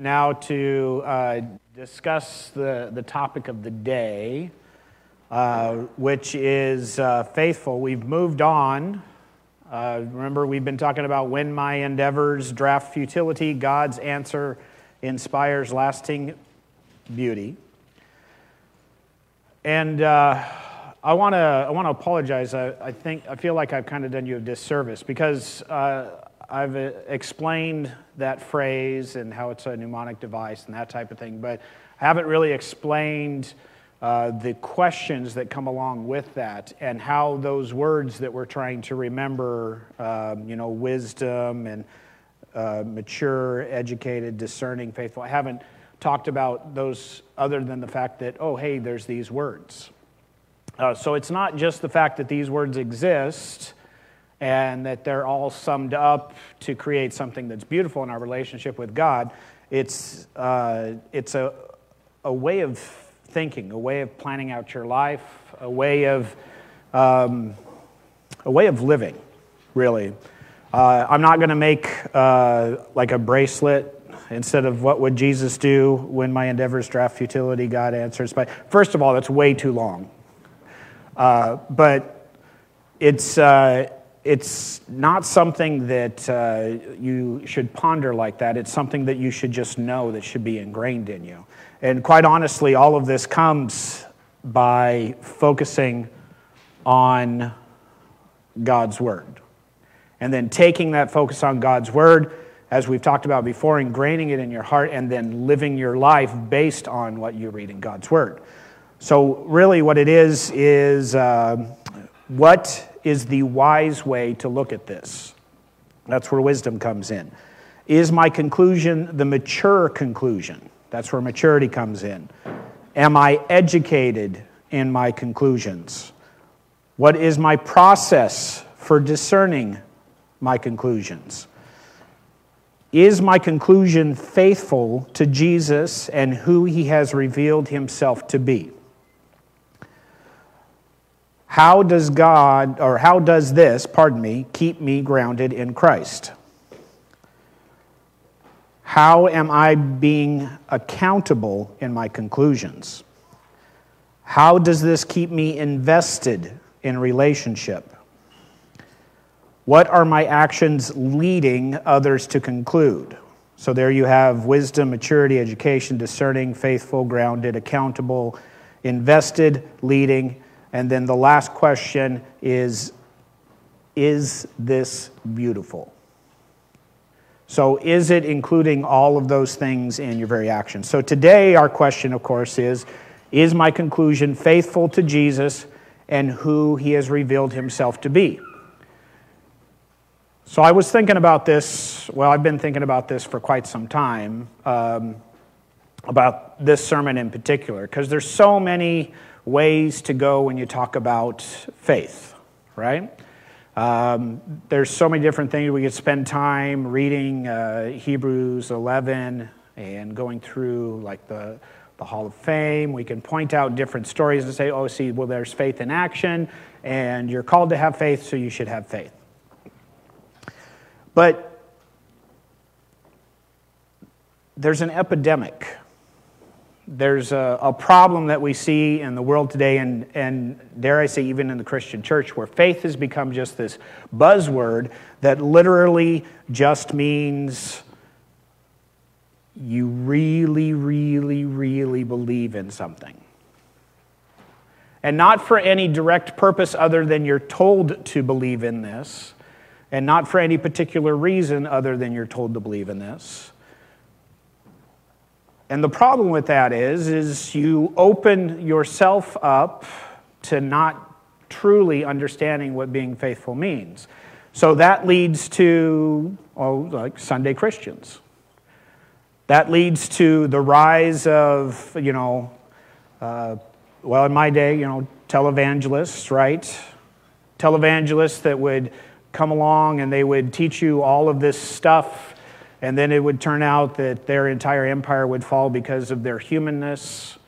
now to uh, discuss the, the topic of the day, uh, which is uh, faithful. We've moved on. Uh, remember, we've been talking about when my endeavors draft futility, God's answer inspires lasting beauty. And uh, I want to I want to apologize. I, I, think I feel like I've kind of done you a disservice because uh, I've uh, explained that phrase and how it's a mnemonic device and that type of thing, but I haven't really explained uh, the questions that come along with that and how those words that we're trying to remember, um, you know, wisdom and uh, mature, educated, discerning, faithful. I haven't talked about those other than the fact that, oh, hey, there's these words. Uh, so it's not just the fact that these words exist and that they're all summed up to create something that's beautiful in our relationship with God. It's, uh, it's a, a way of thinking, a way of planning out your life, a way of, um, a way of living, really. Uh, I'm not going to make uh, like a bracelet instead of what would Jesus do when my endeavors draft futility, God answers. But first of all, that's way too long. Uh, but it's, uh, it's not something that uh, you should ponder like that. It's something that you should just know that should be ingrained in you. And quite honestly, all of this comes by focusing on God's Word. And then taking that focus on God's Word, as we've talked about before, ingraining it in your heart, and then living your life based on what you read in God's Word. So, really, what it is, is uh, what is the wise way to look at this. That's where wisdom comes in. Is my conclusion the mature conclusion? That's where maturity comes in. Am I educated in my conclusions? What is my process for discerning my conclusions? Is my conclusion faithful to Jesus and who he has revealed himself to be? How does God, or how does this, pardon me, keep me grounded in Christ? How am I being accountable in my conclusions? How does this keep me invested in relationship? What are my actions leading others to conclude? So there you have wisdom, maturity, education, discerning, faithful, grounded, accountable, invested, leading and then the last question is Is this beautiful? So, is it including all of those things in your very actions? So, today, our question, of course, is Is my conclusion faithful to Jesus and who he has revealed himself to be? So, I was thinking about this. Well, I've been thinking about this for quite some time, um, about this sermon in particular, because there's so many ways to go when you talk about faith, right? Um, there's so many different things. We could spend time reading uh, Hebrews 11 and going through like the, the Hall of Fame. We can point out different stories and say, oh, see, well, there's faith in action, and you're called to have faith, so you should have faith. But there's an epidemic there's a, a, problem that we see in the world today, and, and dare I say, even in the Christian church, where faith has become just this buzzword that literally just means you really, really, really believe in something. And not for any direct purpose other than you're told to believe in this, and not for any particular reason other than you're told to believe in this. And the problem with that is, is you open yourself up to not truly understanding what being faithful means. So that leads to, oh, like Sunday Christians. That leads to the rise of, you know, uh, well, in my day, you know, televangelists, right? Televangelists that would come along and they would teach you all of this stuff and then it would turn out that their entire empire would fall because of their humanness.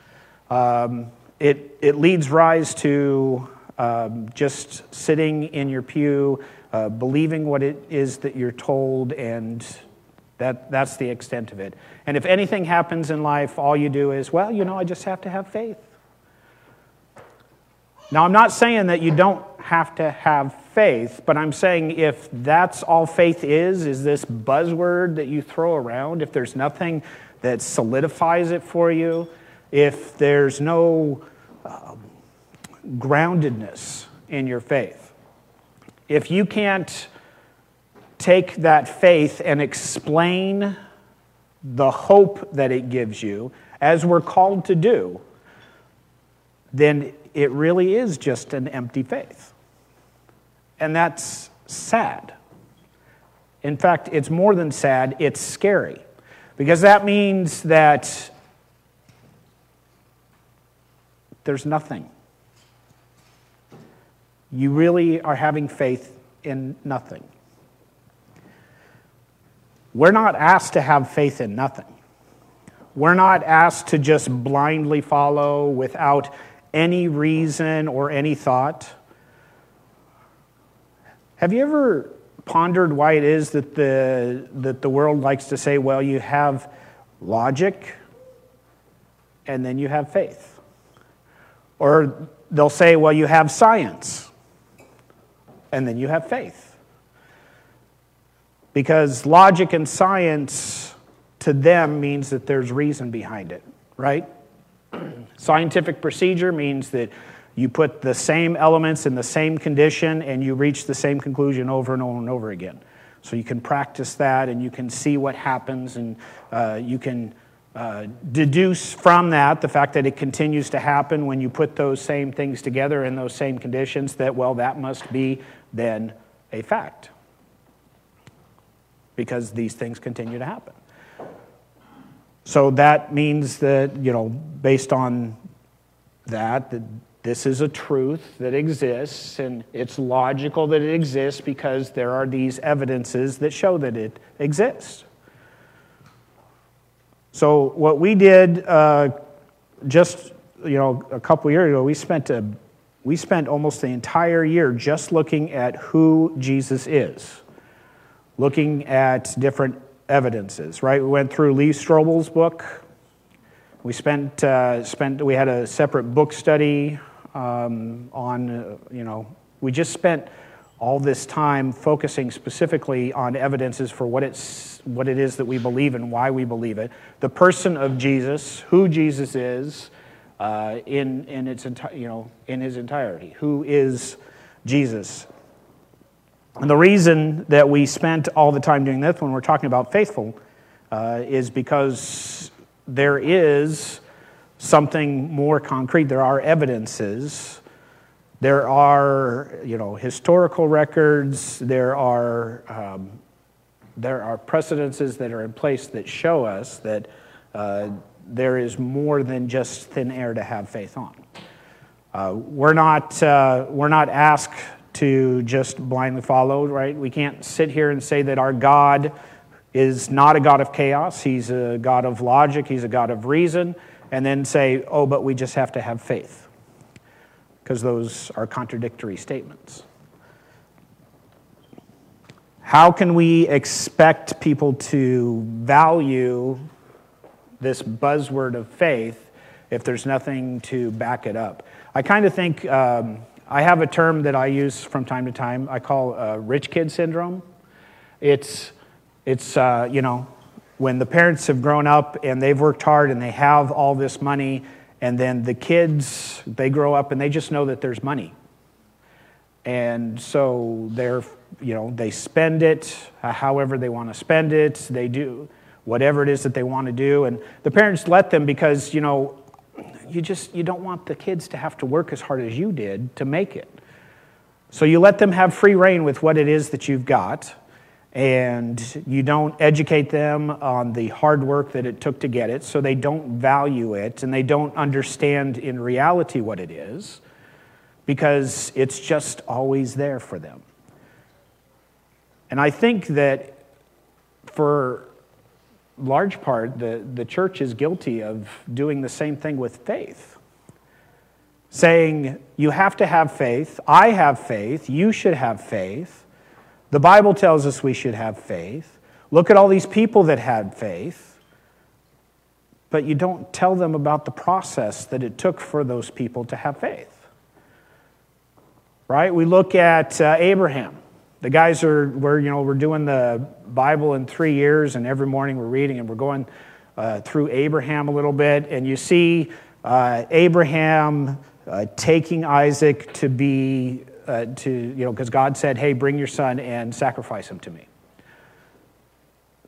Um, it, it leads rise to um, just sitting in your pew, uh, believing what it is that you're told, and That, that's the extent of it. And if anything happens in life, all you do is, well, you know, I just have to have faith. Now, I'm not saying that you don't have to have faith, but I'm saying if that's all faith is, is this buzzword that you throw around, if there's nothing that solidifies it for you, if there's no um, groundedness in your faith, if you can't take that faith and explain the hope that it gives you, as we're called to do, then it really is just an empty faith. And that's sad. In fact, it's more than sad, it's scary. Because that means that there's nothing. You really are having faith in nothing. We're not asked to have faith in nothing. We're not asked to just blindly follow without any reason or any thought. Have you ever pondered why it is that the, that the world likes to say, well, you have logic and then you have faith? Or they'll say, well, you have science and then you have faith. Because logic and science to them means that there's reason behind it, right? Scientific procedure means that you put the same elements in the same condition and you reach the same conclusion over and over and over again. So you can practice that and you can see what happens and uh, you can uh, deduce from that the fact that it continues to happen when you put those same things together in those same conditions that, well, that must be then a fact because these things continue to happen. So that means that, you know, based on that, that this is a truth that exists, and it's logical that it exists because there are these evidences that show that it exists. So what we did uh, just, you know, a couple years ago, we spent a we spent almost the entire year just looking at who Jesus is, looking at different evidences, right? We went through Lee Strobel's book. We spent, uh, spent we had a separate book study um, on, uh, you know, we just spent all this time focusing specifically on evidences for what, it's, what it is that we believe and why we believe it. The person of Jesus, who Jesus is uh, in, in, its enti- you know, in his entirety. Who is Jesus? And the reason that we spent all the time doing this when we're talking about faithful uh, is because there is something more concrete. There are evidences. There are, you know, historical records. There are, um, there are precedences that are in place that show us that uh, there is more than just thin air to have faith on. Uh, we're, not, uh, we're not asked to just blindly follow, right? We can't sit here and say that our God is not a God of chaos. He's a God of logic, He's a God of reason, and then say, oh, but we just have to have faith, because those are contradictory statements. How can we expect people to value this buzzword of faith if there's nothing to back it up? I kind of think. Um, I have a term that I use from time to time. I call uh, rich kid syndrome. It's, it's uh, you know, when the parents have grown up and they've worked hard and they have all this money, and then the kids, they grow up and they just know that there's money. And so they're, you know, they spend it however they want to spend it. They do whatever it is that they want to do. And the parents let them because, you know, you just you don't want the kids to have to work as hard as you did to make it. So you let them have free reign with what it is that you've got, and you don't educate them on the hard work that it took to get it, so they don't value it and they don't understand in reality what it is because it's just always there for them. And I think that for large part, the, the church is guilty of doing the same thing with faith. Saying, you have to have faith, I have faith, you should have faith. The Bible tells us we should have faith. look at all these people that had faith, but you don't tell them about the process that it took for those people to have faith. Right? We look at uh, Abraham. The guys are, we're, you know, we're doing the Bible in three years, and every morning we're reading and we're going uh, through Abraham a little bit, and you see uh, Abraham uh, taking Isaac to be, uh, to, you know, because God said, hey, bring your son and sacrifice him to me.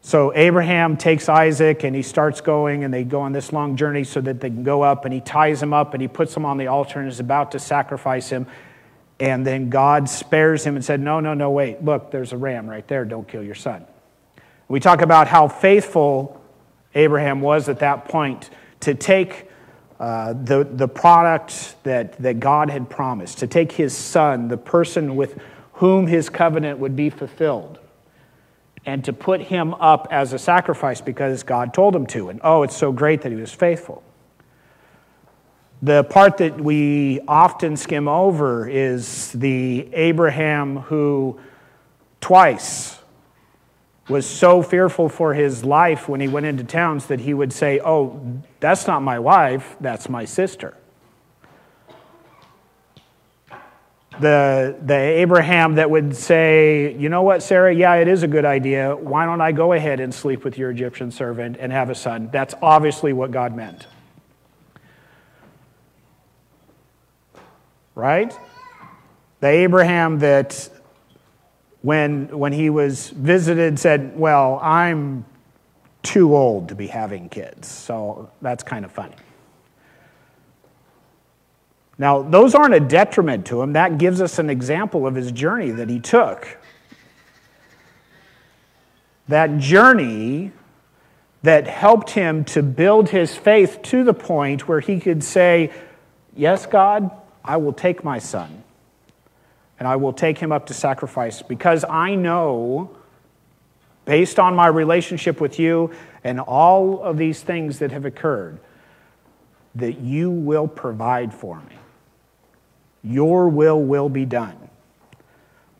So Abraham takes Isaac and he starts going, and they go on this long journey so that they can go up, and he ties him up and he puts him on the altar and is about to sacrifice him. And then God spares him and said, No, no, no, wait, look, there's a ram right there. Don't kill your son. We talk about how faithful Abraham was at that point to take uh, the, the product that, that God had promised, to take his son, the person with whom his covenant would be fulfilled, and to put him up as a sacrifice because God told him to. And oh, it's so great that he was faithful. The part that we often skim over is the Abraham who twice was so fearful for his life when he went into towns that he would say, Oh, that's not my wife, that's my sister. The, the Abraham that would say, You know what, Sarah? Yeah, it is a good idea. Why don't I go ahead and sleep with your Egyptian servant and have a son? That's obviously what God meant. right? The Abraham that when, when he was visited said, Well, I'm too old to be having kids. So that's kind of funny. Now, those aren't a detriment to him. That gives us an example of his journey that he took. That journey that helped him to build his faith to the point where he could say, Yes, God, I will take my son and I will take him up to sacrifice because I know, based on my relationship with you and all of these things that have occurred, that you will provide for me. Your will will be done.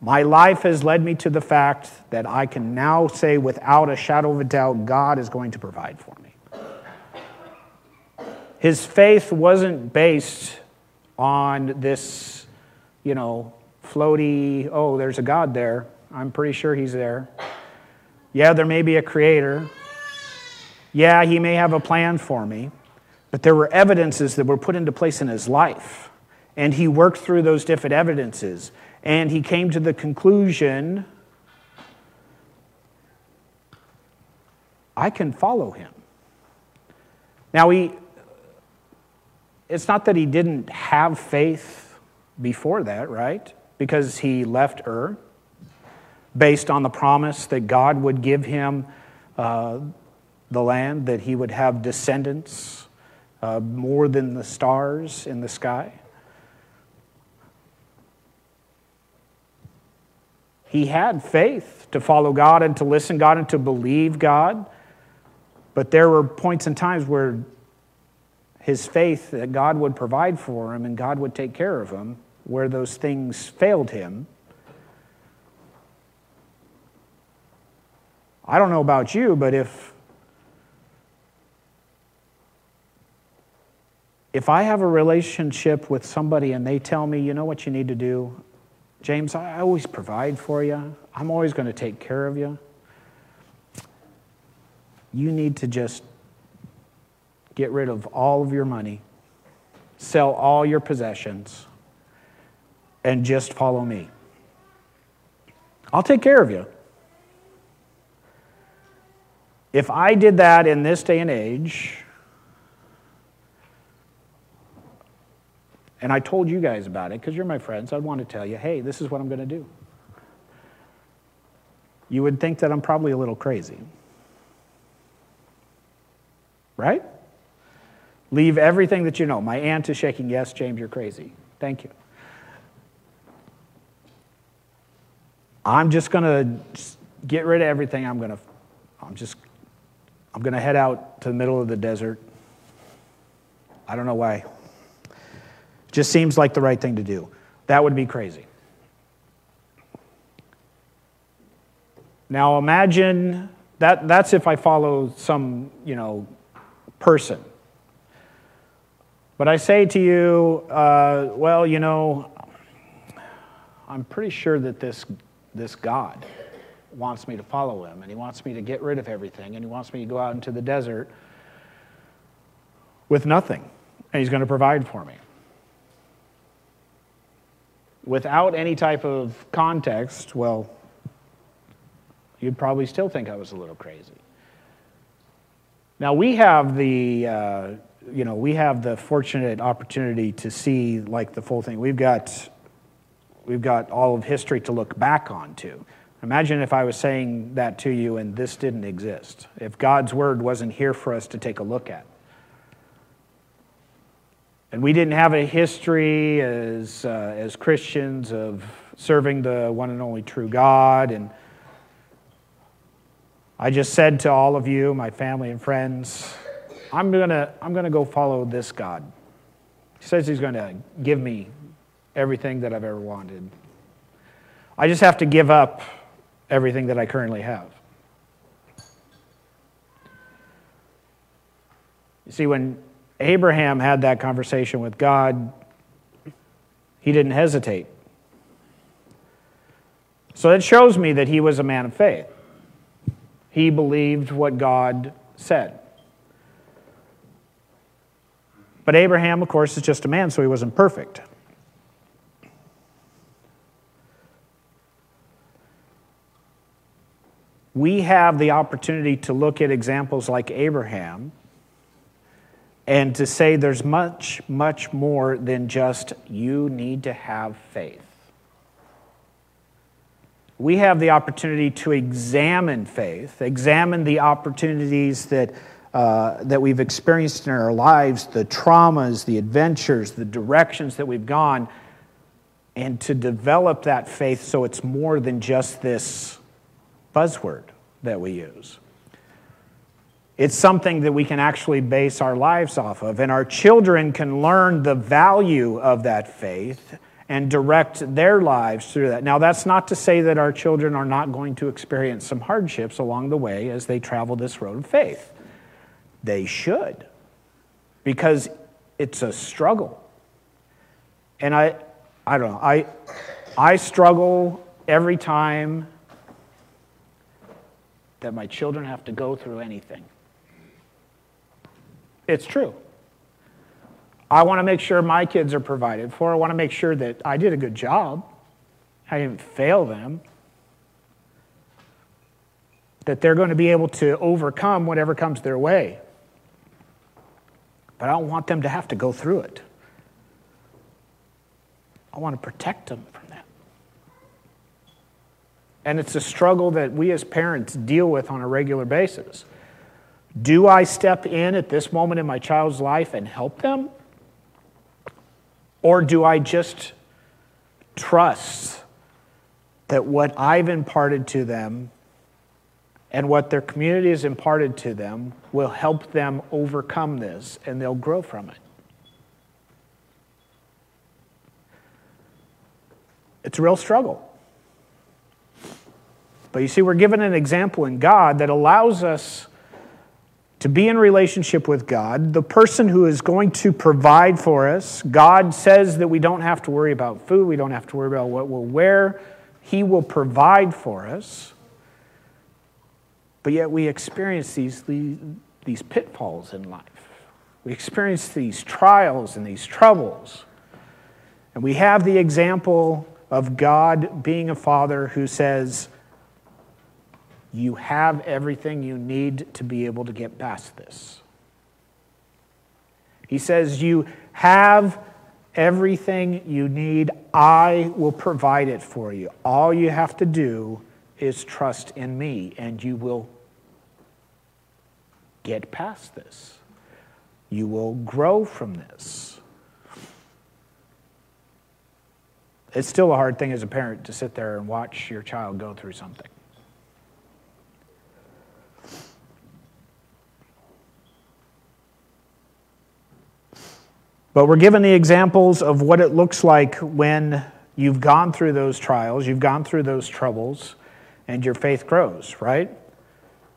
My life has led me to the fact that I can now say without a shadow of a doubt, God is going to provide for me. His faith wasn't based on this, you know, floaty, oh, there's a God there. I'm pretty sure he's there. Yeah, there may be a creator. Yeah, he may have a plan for me. But there were evidences that were put into place in his life. And he worked through those different evidences. And he came to the conclusion I can follow him. Now, he, it's not that he didn't have faith before that, right? Because he left Ur based on the promise that God would give him uh, the land, that he would have descendants uh, more than the stars in the sky. He had faith to follow God and to listen God and to believe God. But there were points and times where his faith that God would provide for him and God would take care of him where those things failed him. I don't know about you, but if if I have a relationship with somebody and they tell me, you know what you need to do, James, I always provide for you. I'm always going to take care of you. You need to just get rid of all of your money, sell all your possessions, and just follow me. I'll take care of you. If I did that in this day and age, and I told you guys about it because you're my friends, I'd want to tell you, hey, this is what I'm going to do. You would think that I'm probably a little crazy. Right? Leave everything that you know. My aunt is shaking, yes, James, you're crazy. Thank you. I'm just going to get rid of everything. I'm going to, I'm just, I'm going to head out to the middle of the desert. I don't know why. It just seems like the right thing to do. That would be crazy. Now imagine That, that's if I follow some, you know, person. But I say to you, uh, well, you know, I'm pretty sure that this, this God wants me to follow him, and he wants me to get rid of everything, and he wants me to go out into the desert with nothing, and he's going to provide for me. Without any type of context, well, you'd probably still think I was a little crazy. Now, we have the. Uh, you know, we have the fortunate opportunity to see like the full thing. We've got, we've got all of history to look back on to. Imagine if I was saying that to you and this didn't exist. If God's word wasn't here for us to take a look at. And we didn't have a history as, uh, as Christians of serving the one and only true God. And I just said to all of you, my family and friends, I'm going to I'm going to go follow this God. He says he's going to give me everything that I've ever wanted. I just have to give up everything that I currently have. You see, when Abraham had that conversation with God, he didn't hesitate. So it shows me that he was a man of faith. He believed what God said. But Abraham, of course, is just a man, so he wasn't perfect. We have the opportunity to look at examples like Abraham and to say there's much, much more than just you need to have faith. We have the opportunity to examine faith, examine the opportunities that uh, that we've experienced in our lives, the traumas, the adventures, the directions that we've gone, and to develop that faith so it's more than just this buzzword that we use. It's something that we can actually base our lives off of, and our children can learn the value of that faith and direct their lives through that. Now, that's not to say that our children are not going to experience some hardships along the way as they travel this road of faith. They should, because it's a struggle. And I, I don't know, I, I struggle every time that my children have to go through anything. It's true. I want to make sure my kids are provided for. I want to make sure that I did a good job. I didn't fail them. That they're going to be able to overcome whatever comes their way but I don't want them to have to go through it. I want to protect them. And it's a struggle that we as parents deal with on a regular basis. Do I step in at this moment in my child's life and help them? Or do I just trust that what I've imparted to them and what their community has imparted to them will help them overcome this and they'll grow from it. It's a real struggle. But you see, we're given an example in God that allows us to be in relationship with God, the person who is going to provide for us. God says that we don't have to worry about food, we don't have to worry about what we'll wear. He will provide for us. But yet we experience these, these pitfalls in life. We experience these trials and these troubles. And we have the example of God being a father who says, You have everything you need to be able to get past this. He says, You have everything you need. I will provide it for you. All you have to do is trust in me, and you will get past this. You will grow from this. It's still a hard thing as a parent to sit there and watch your child go through something. But we're given the examples of what it looks like when you've gone through those trials, you've gone through those troubles, and your faith grows, right?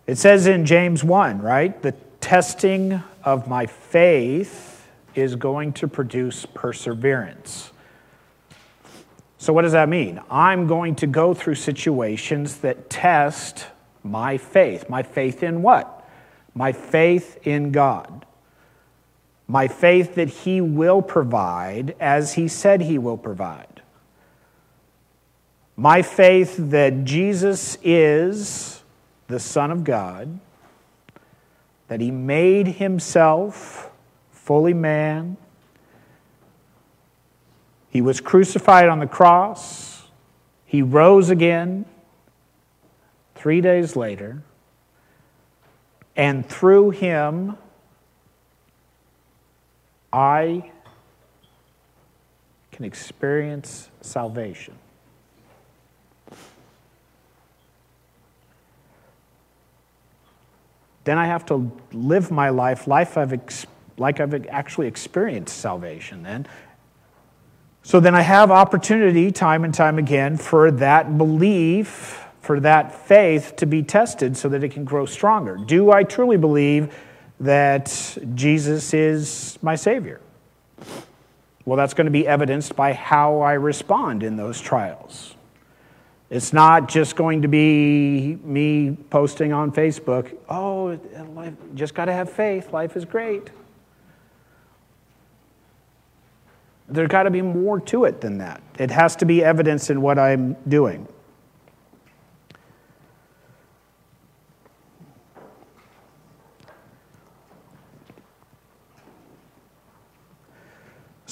It says in James 1, right? The testing of my faith is going to produce perseverance. So, what does that mean? I'm going to go through situations that test my faith. My faith in what? My faith in God. My faith that He will provide as He said He will provide. My faith that Jesus is the Son of God, that he made himself fully man. He was crucified on the cross. He rose again three days later. And through him, I can experience salvation. then I have to live my life, life I've ex- like I've actually experienced salvation then. So then I have opportunity time and time again for that belief, for that faith to be tested so that it can grow stronger. Do I truly believe that Jesus is my Savior? Well, that's going to be evidenced by how I respond in those trials. It's not just going to be me posting on Facebook, oh, life, just got to have faith. Life is great. There's got to be more to it than that. It has to be evidence in what I'm doing.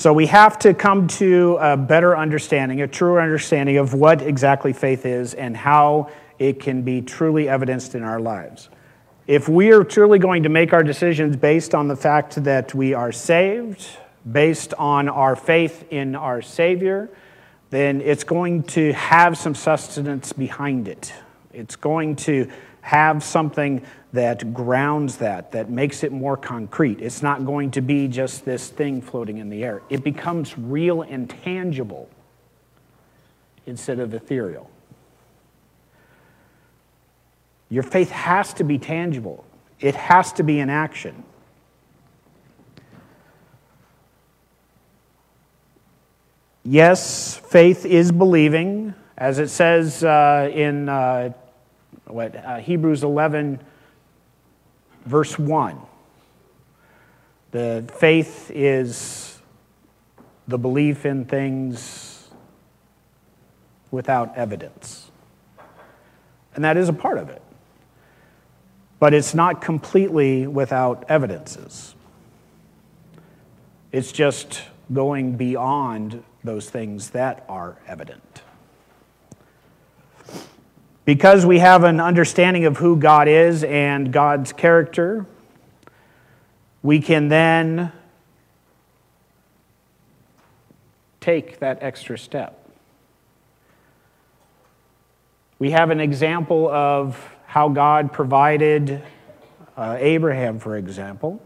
So we have to come to a better understanding, a truer understanding of what exactly faith is and how it can be truly evidenced in our lives. If we are truly going to make our decisions based on the fact that we are saved, based on our faith in our Savior, then it's going to have some sustenance behind it. It's going to have something that grounds that, that makes it more concrete. It's not going to be just this thing floating in the air. It becomes real and tangible instead of ethereal. Your faith has to be tangible, it has to be in action. Yes, faith is believing, as it says uh, in uh, what, uh, Hebrews 11 verse 1. The faith is the belief in things without evidence. And that is a part of it. But it's not completely without evidences. It's just going beyond those things that are evident. Because we have an understanding of who God is and God's character, we can then take that extra step. We have an example of how God provided uh, Abraham, for example.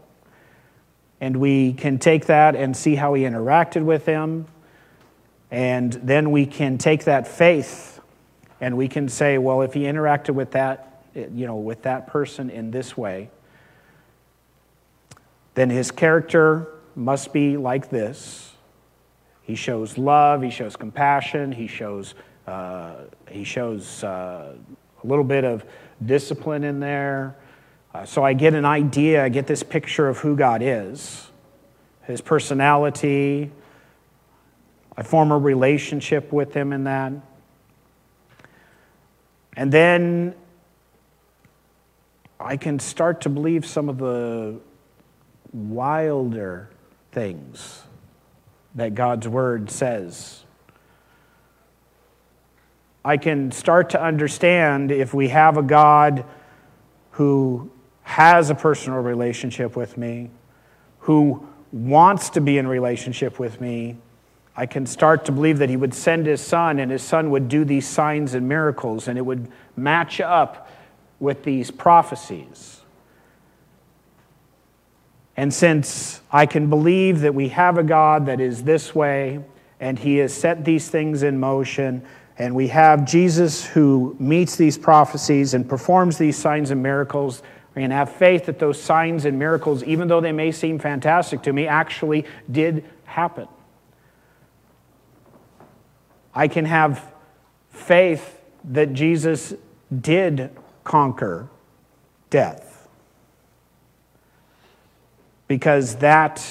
And we can take that and see how he interacted with him. And then we can take that faith and we can say, well, if he interacted with that, you know, with that person in this way, then his character must be like this. He shows love, he shows compassion, he shows, uh, he shows uh, a little bit of discipline in there. Uh, so I get an idea, I get this picture of who God is, his personality. I form a relationship with him in that. And then I can start to believe some of the wilder things that God's word says. I can start to understand if we have a God who has a personal relationship with me, who wants to be in relationship with me, I can start to believe that he would send his son and his son would do these signs and miracles and it would match up with these prophecies. And since I can believe that we have a God that is this way and he has set these things in motion, and we have Jesus who meets these prophecies and performs these signs and miracles. We can have faith that those signs and miracles, even though they may seem fantastic to me, actually did happen. I can have faith that Jesus did conquer death. Because that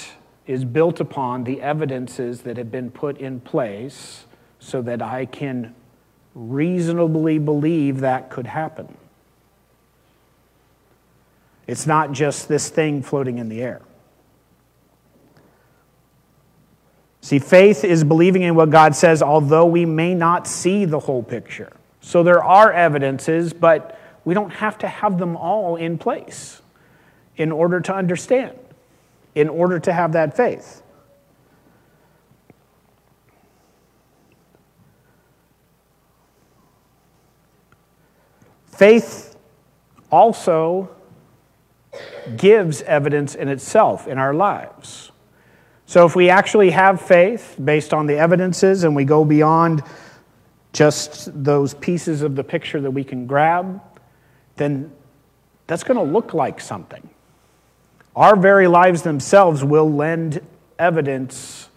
is built upon the evidences that have been put in place so that I can reasonably believe that could happen. It's not just this thing floating in the air. See, faith is believing in what God says, although we may not see the whole picture. So there are evidences, but we don't have to have them all in place in order to understand, in order to have that faith. Faith also gives evidence in itself in our lives. So if we actually have faith based on the evidences and we go beyond just those pieces of the picture that we can grab, then that's going to look like something. Our very lives themselves will lend evidence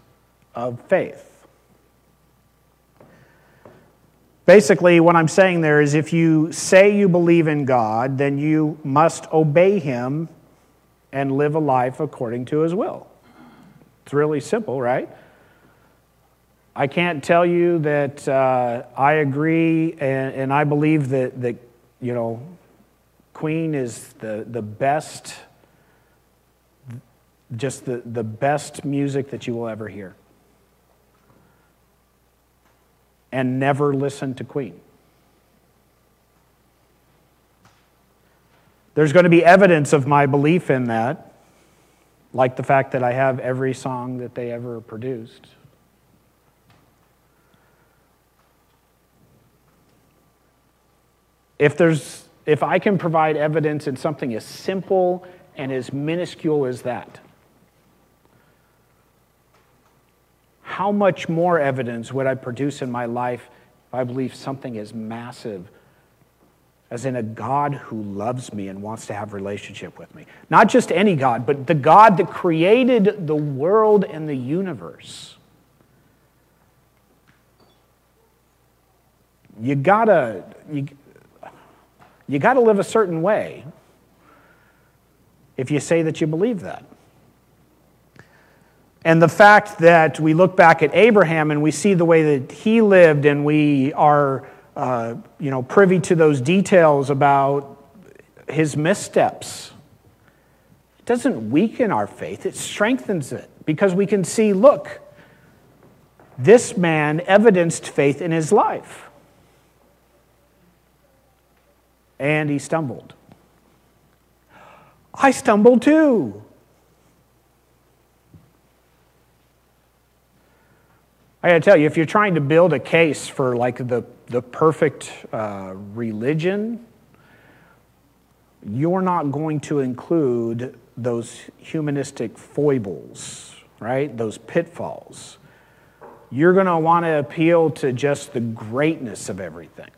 of faith. Basically, what I'm saying there is if you say you believe in God, then you must obey Him and live a life according to His will. It's really simple, right? I can't tell you that uh, I agree and, and I believe that, that, you know, Queen is the, the best, just the, the best music that you will ever hear. and never listen to Queen. There's going to be evidence of my belief in that, like the fact that I have every song that they ever produced. If, there's, if I can provide evidence in something as simple and as minuscule as that, how much more evidence would I produce in my life if I believe something as massive as in a God who loves me and wants to have relationship with me? Not just any God, but the God that created the world and the universe. You gotta, you, you gotta live a certain way if you say that you believe that. And the fact that we look back at Abraham and we see the way that he lived and we are uh, you know, privy to those details about his missteps, it doesn't weaken our faith, it strengthens it because we can see look, this man evidenced faith in his life. And he stumbled. I stumbled too. I gotta tell you, if you're trying to build a case for like the, the perfect uh, religion, you're not going to include those humanistic foibles, right? Those pitfalls. You're going to want to appeal to just the greatness of everything.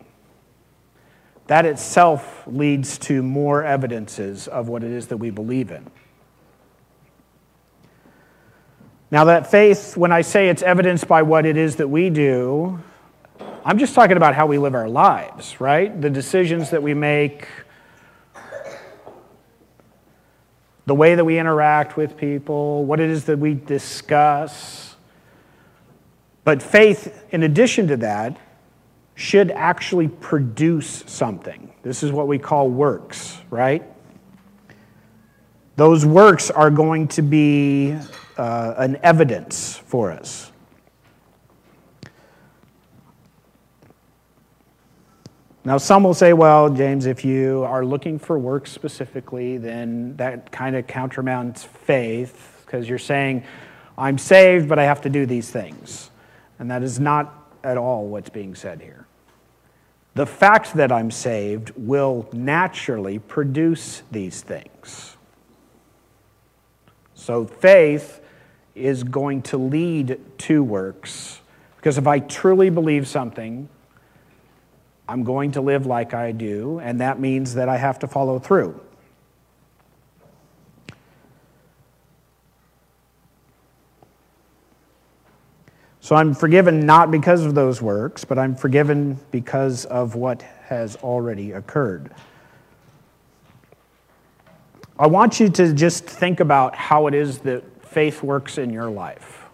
That itself leads to more evidences of what it is that we believe in. Now, that faith, when I say it's evidenced by what it is that we do, I'm just talking about how we live our lives, right? The decisions that we make, the way that we interact with people, what it is that we discuss. But faith, in addition to that, should actually produce something. This is what we call works, right? Those works are going to be uh, an evidence for us. Now, some will say, well, James, if you are looking for work specifically, then that kind of countermounts faith because you're saying, I'm saved, but I have to do these things. And that is not at all what's being said here. The fact that I'm saved will naturally produce these things. So, faith is going to lead to works. Because if I truly believe something, I'm going to live like I do, and that means that I have to follow through. So I'm forgiven not because of those works, but I'm forgiven because of what has already occurred. I want you to just think about how it is that faith works in your life.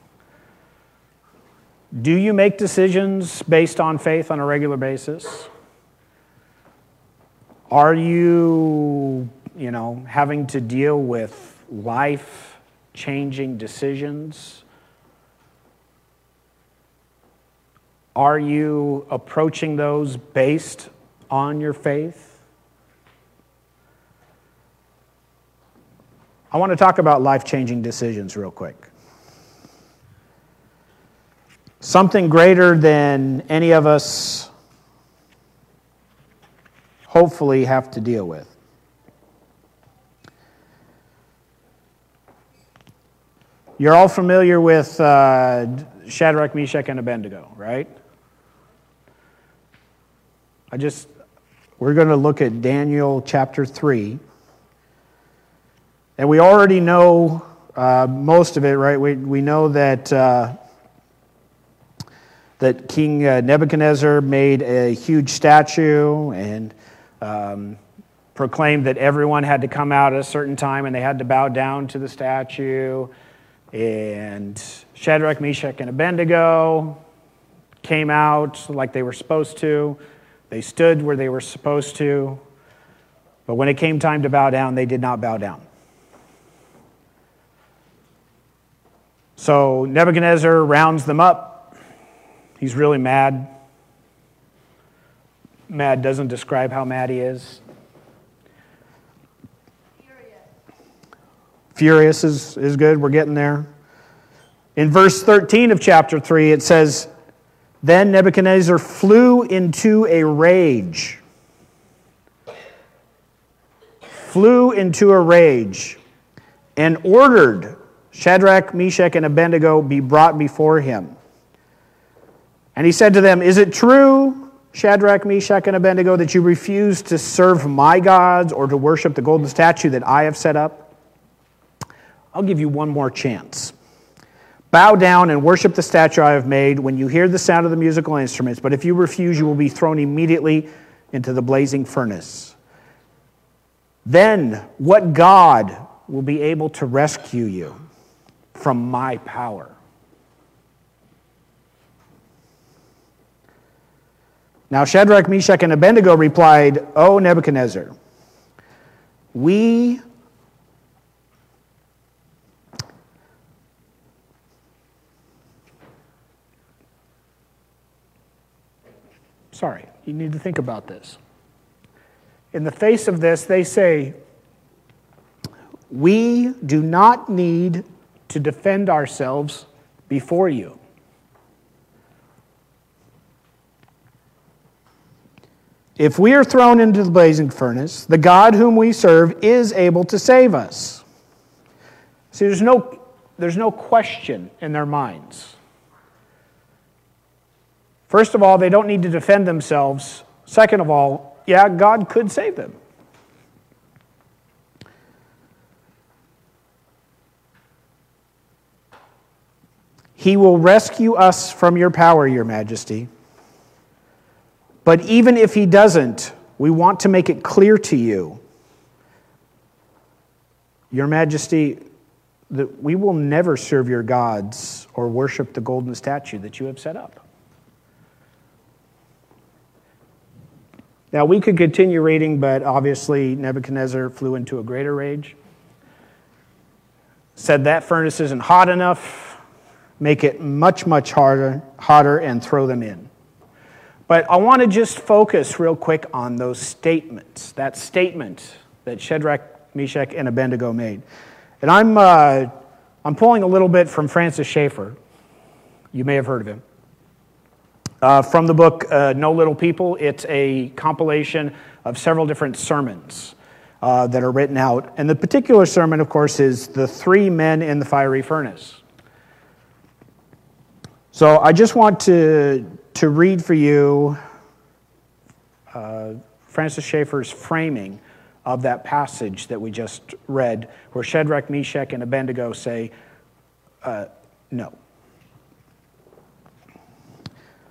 Do you make decisions based on faith on a regular basis? Are you, you know, having to deal with life changing decisions? Are you approaching those based on your faith? I want to talk about life changing decisions real quick something greater than any of us hopefully have to deal with. You're all familiar with uh, Shadrach, Meshach, and Abednego, right? I just, we're going to look at Daniel chapter 3. And we already know uh, most of it, right? We, we know that uh, that King uh, Nebuchadnezzar made a huge statue and um, proclaimed that everyone had to come out at a certain time and they had to bow down to the statue. And Shadrach, Meshach, and Abednego came out like they were supposed to. They stood where they were supposed to. But when it came time to bow down, they did not bow down. So Nebuchadnezzar rounds them up He's really mad. Mad doesn't describe how mad he is. Furious, is, is good. We're getting there. In verse 13 of chapter 3, it says, Then Nebuchadnezzar flew into a rage. Flew into a rage and ordered Shadrach, Meshach, and Abednego be brought before him. And he said to them, Is it true, Shadrach, Meshach, and Abednego, that you refuse to serve my gods or to worship the golden statue that I have set up? I'll give you one more chance. Bow down and worship the statue I have made when you hear the sound of the musical instruments, but if you refuse, you will be thrown immediately into the blazing furnace. Then what God will be able to rescue you from my power? Now Shadrach, Meshach, and Abednego replied, O Nebuchadnezzar, we Sorry, you need to think about this. In the face of this, they say, We do not need to defend ourselves before you. If we are thrown into the blazing furnace, the God whom we serve is able to save us. See, there's no, there's no question in their minds. First of all, they don't need to defend themselves. Second of all, yeah, God could save them. He will rescue us from your power, your majesty. But even if he doesn't, we want to make it clear to you, Your Majesty, that we will never serve your gods or worship the golden statue that you have set up. Now, we could continue reading, but obviously Nebuchadnezzar flew into a greater rage. Said that furnace isn't hot enough, make it much, much harder, hotter, and throw them in. But I want to just focus real quick on those statements, that statement that Shadrach, Meshach, and Abednego made. And I'm, uh, I'm pulling a little bit from Francis Schaeffer. You may have heard of him. Uh, from the book uh, No Little People, it's a compilation of several different sermons uh, that are written out. And the particular sermon, of course, is The Three Men in the Fiery Furnace. So I just want to to read for you uh, Francis Schaeffer's framing of that passage that we just read, where Shadrach, Meshach, and Abednego say, uh, no.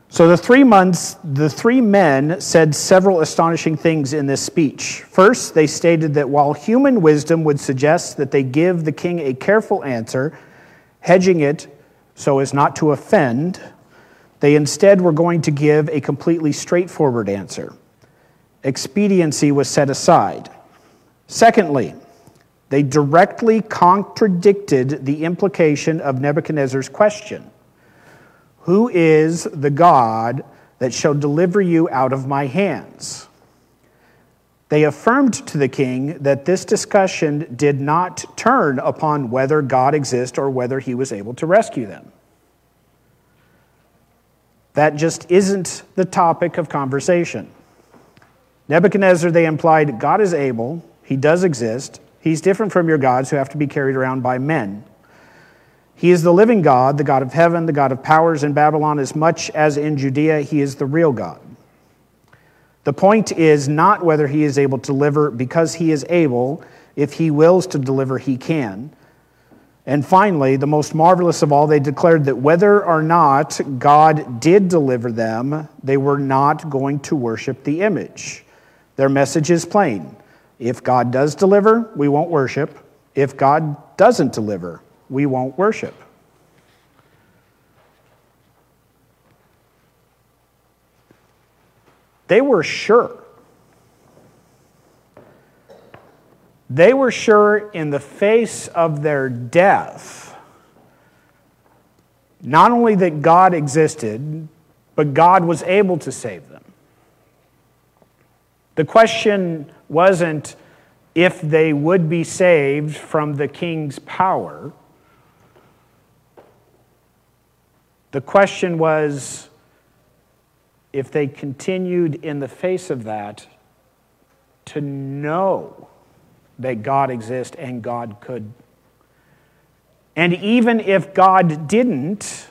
So the three months, the three men said several astonishing things in this speech. First, they stated that while human wisdom would suggest that they give the king a careful answer, hedging it so as not to offend, they instead were going to give a completely straightforward answer. Expediency was set aside. Secondly, they directly contradicted the implication of Nebuchadnezzar's question Who is the God that shall deliver you out of my hands? They affirmed to the king that this discussion did not turn upon whether God exists or whether he was able to rescue them. That just isn't the topic of conversation. Nebuchadnezzar, they implied, God is able, he does exist, he's different from your gods who have to be carried around by men. He is the living God, the God of heaven, the God of powers in Babylon, as much as in Judea, he is the real God. The point is not whether he is able to deliver, because he is able. If he wills to deliver, he can. And finally, the most marvelous of all, they declared that whether or not God did deliver them, they were not going to worship the image. Their message is plain. If God does deliver, we won't worship. If God doesn't deliver, we won't worship. They were sure. They were sure in the face of their death, not only that God existed, but God was able to save them. The question wasn't if they would be saved from the king's power. The question was if they continued in the face of that to know that God exists and God could. And even if God didn't,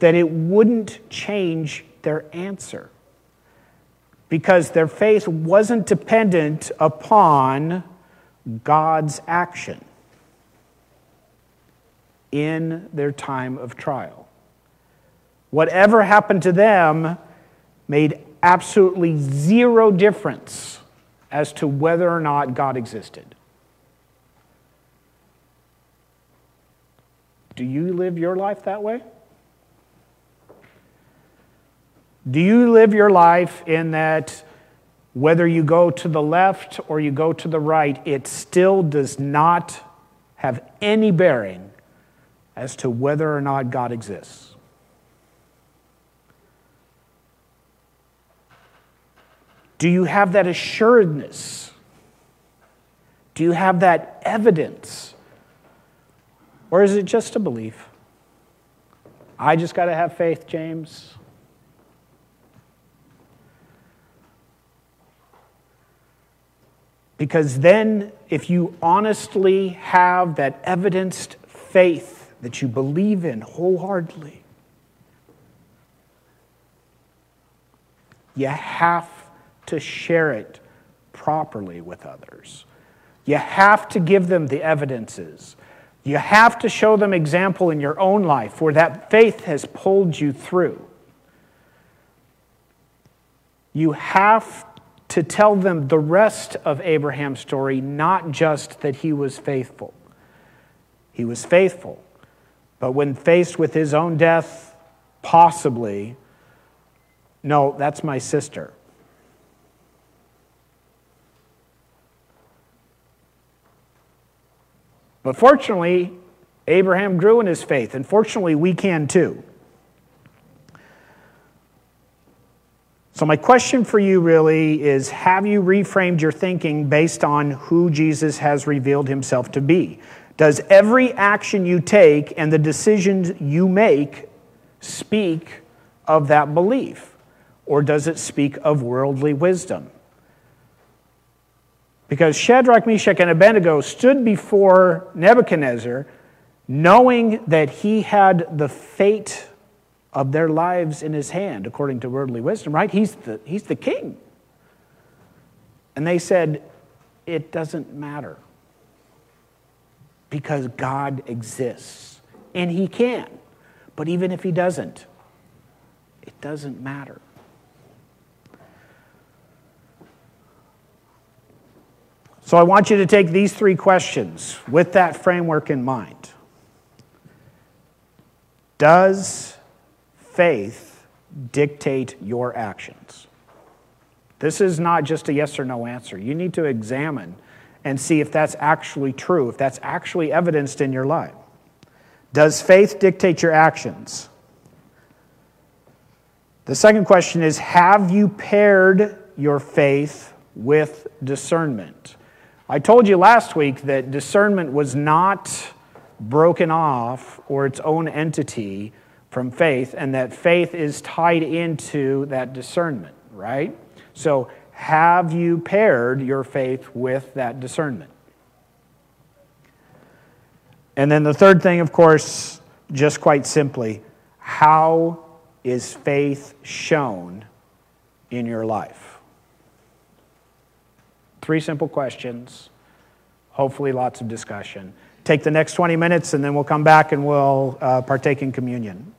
that it wouldn't change their answer. Because their faith wasn't dependent upon God's action in their time of trial. Whatever happened to them made absolutely zero difference as to whether or not God existed. Do you live your life that way? Do you live your life in that whether you go to the left or you go to the right, it still does not have any bearing as to whether or not God exists? Do you have that assuredness? Do you have that evidence? Or is it just a belief? I just got to have faith, James. Because then, if you honestly have that evidenced faith that you believe in wholeheartedly, you have to share it properly with others. You have to give them the evidences. You have to show them example in your own life where that faith has pulled you through. You have to tell them the rest of Abraham's story, not just that he was faithful. He was faithful, but when faced with his own death, possibly, no, that's my sister. But fortunately, Abraham grew in his faith, and fortunately, we can too. So, my question for you really is Have you reframed your thinking based on who Jesus has revealed himself to be? Does every action you take and the decisions you make speak of that belief? Or does it speak of worldly wisdom? Because Shadrach, Meshach, and Abednego stood before Nebuchadnezzar knowing that he had the fate of their lives in his hand, according to worldly wisdom, right? He's the, he's the king. And they said, It doesn't matter because God exists and he can. But even if he doesn't, it doesn't matter. So I want you to take these three questions with that framework in mind. Does faith dictate your actions? This is not just a yes or no answer. You need to examine and see if that's actually true, if that's actually evidenced in your life. Does faith dictate your actions? The second question is Have you paired your faith with discernment? I told you last week that discernment was not broken off or its own entity from faith, and that faith is tied into that discernment, right? So, have you paired your faith with that discernment? And then the third thing, of course, just quite simply, how is faith shown in your life? Three simple questions, hopefully, lots of discussion. Take the next 20 minutes, and then we'll come back and we'll uh, partake in communion.